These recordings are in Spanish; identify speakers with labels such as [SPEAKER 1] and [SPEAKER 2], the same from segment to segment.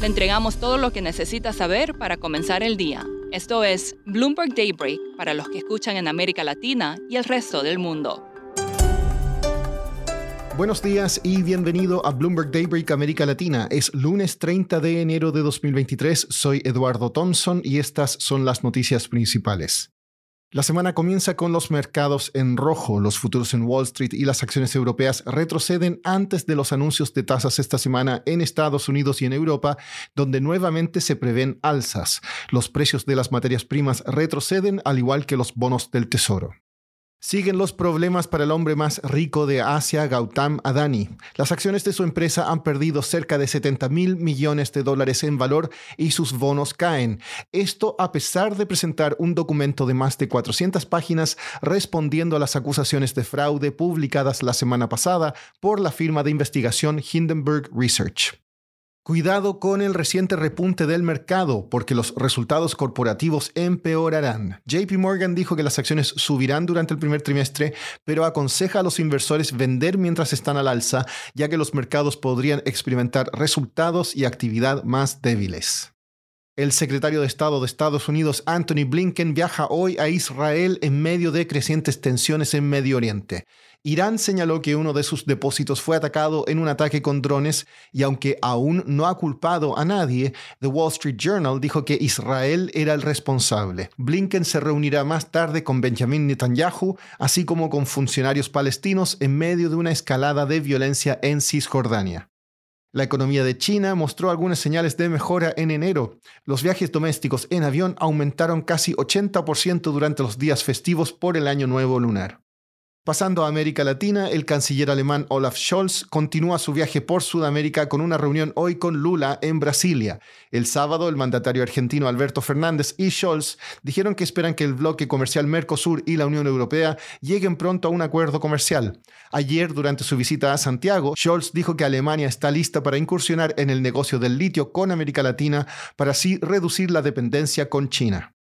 [SPEAKER 1] Le entregamos todo lo que necesita saber para comenzar el día. Esto es Bloomberg Daybreak para los que escuchan en América Latina y el resto del mundo.
[SPEAKER 2] Buenos días y bienvenido a Bloomberg Daybreak América Latina. Es lunes 30 de enero de 2023. Soy Eduardo Thompson y estas son las noticias principales. La semana comienza con los mercados en rojo. Los futuros en Wall Street y las acciones europeas retroceden antes de los anuncios de tasas esta semana en Estados Unidos y en Europa, donde nuevamente se prevén alzas. Los precios de las materias primas retroceden, al igual que los bonos del Tesoro. Siguen los problemas para el hombre más rico de Asia, Gautam Adani. Las acciones de su empresa han perdido cerca de 70 mil millones de dólares en valor y sus bonos caen. Esto a pesar de presentar un documento de más de 400 páginas respondiendo a las acusaciones de fraude publicadas la semana pasada por la firma de investigación Hindenburg Research. Cuidado con el reciente repunte del mercado, porque los resultados corporativos empeorarán. JP Morgan dijo que las acciones subirán durante el primer trimestre, pero aconseja a los inversores vender mientras están al alza, ya que los mercados podrían experimentar resultados y actividad más débiles. El secretario de Estado de Estados Unidos, Anthony Blinken, viaja hoy a Israel en medio de crecientes tensiones en Medio Oriente. Irán señaló que uno de sus depósitos fue atacado en un ataque con drones y aunque aún no ha culpado a nadie, The Wall Street Journal dijo que Israel era el responsable. Blinken se reunirá más tarde con Benjamin Netanyahu, así como con funcionarios palestinos en medio de una escalada de violencia en Cisjordania. La economía de China mostró algunas señales de mejora en enero. Los viajes domésticos en avión aumentaron casi 80% durante los días festivos por el Año Nuevo Lunar. Pasando a América Latina, el canciller alemán Olaf Scholz continúa su viaje por Sudamérica con una reunión hoy con Lula en Brasilia. El sábado, el mandatario argentino Alberto Fernández y Scholz dijeron que esperan que el bloque comercial Mercosur y la Unión Europea lleguen pronto a un acuerdo comercial. Ayer, durante su visita a Santiago, Scholz dijo que Alemania está lista para incursionar en el negocio del litio con América Latina para así reducir la dependencia con China.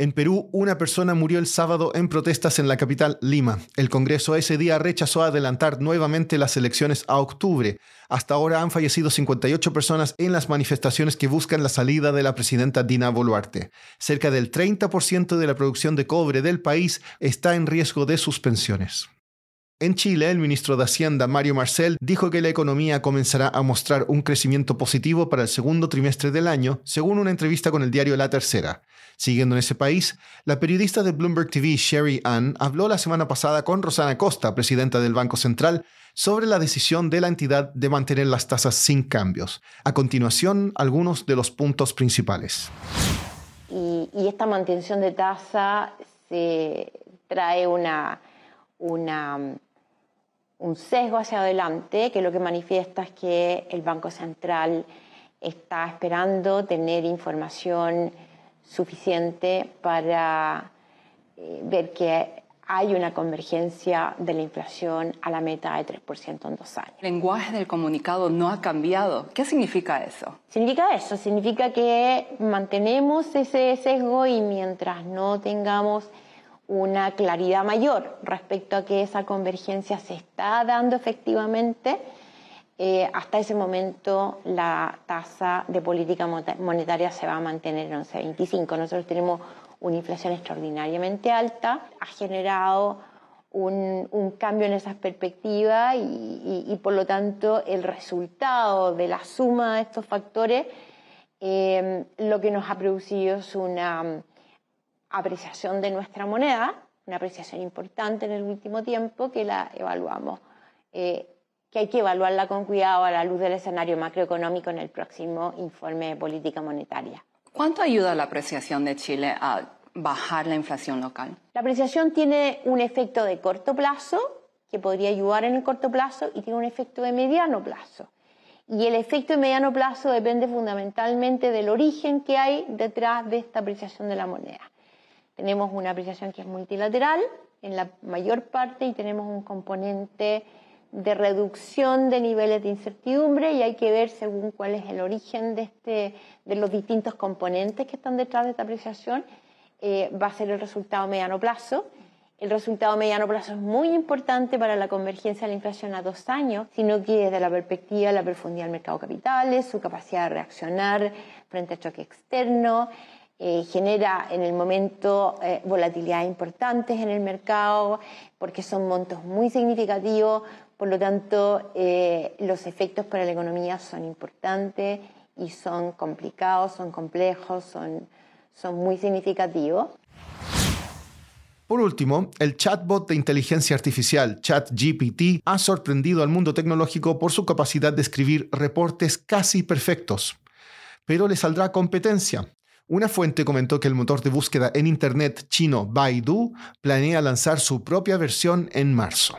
[SPEAKER 2] En Perú, una persona murió el sábado en protestas en la capital, Lima. El Congreso ese día rechazó adelantar nuevamente las elecciones a octubre. Hasta ahora han fallecido 58 personas en las manifestaciones que buscan la salida de la presidenta Dina Boluarte. Cerca del 30% de la producción de cobre del país está en riesgo de suspensiones. En Chile, el ministro de Hacienda, Mario Marcel, dijo que la economía comenzará a mostrar un crecimiento positivo para el segundo trimestre del año, según una entrevista con el diario La Tercera. Siguiendo en ese país, la periodista de Bloomberg TV, Sherry Ann, habló la semana pasada con Rosana Costa, presidenta del Banco Central, sobre la decisión de la entidad de mantener las tasas sin cambios. A continuación, algunos de los puntos principales.
[SPEAKER 3] Y, esta mantención de tasa trae una, una un sesgo hacia adelante que lo que manifiesta es que el Banco Central está esperando tener información suficiente para eh, ver que hay una convergencia de la inflación a la meta de 3% en dos años.
[SPEAKER 1] El lenguaje del comunicado no ha cambiado. ¿Qué significa eso?
[SPEAKER 3] Significa eso, significa que mantenemos ese sesgo y mientras no tengamos una claridad mayor respecto a que esa convergencia se está dando efectivamente. Eh, hasta ese momento la tasa de política monetaria se va a mantener en 11,25. Nosotros tenemos una inflación extraordinariamente alta, ha generado un, cambio en esas perspectivas y, por lo tanto el resultado de la suma de estos factores eh, lo que nos ha producido es una apreciación de nuestra moneda, una apreciación importante en el último tiempo que la evaluamos, eh, que hay que evaluarla con cuidado a la luz del escenario macroeconómico en el próximo informe de política monetaria.
[SPEAKER 1] ¿Cuánto ayuda la apreciación de Chile a bajar la inflación local?
[SPEAKER 3] La apreciación tiene un efecto de corto plazo, que podría ayudar en el corto plazo, y tiene un efecto de mediano plazo. y el efecto de mediano plazo depende fundamentalmente del origen que hay detrás de esta apreciación de la moneda. Tenemos una apreciación que es multilateral en la mayor parte y tenemos un componente de reducción de niveles de incertidumbre y hay que ver según cuál es el origen de, este, de los distintos componentes que están detrás de esta apreciación, eh, va a ser el resultado a mediano plazo. El resultado a mediano plazo es muy importante para la convergencia de la inflación a dos años, sino que desde la perspectiva de la profundidad del mercado de capitales, su capacidad de reaccionar frente a choque externo, eh, genera en el momento eh, volatilidades importantes en el mercado, porque son montos muy significativos, por lo tanto eh, los efectos para la economía son importantes y son complicados, son complejos, son, son muy significativos.
[SPEAKER 2] Por último, el chatbot de inteligencia artificial ChatGPT ha sorprendido al mundo tecnológico por su capacidad de escribir reportes casi perfectos. Pero le saldrá competencia. Una fuente comentó que el motor de búsqueda en Internet chino Baidu planea lanzar su propia versión en marzo.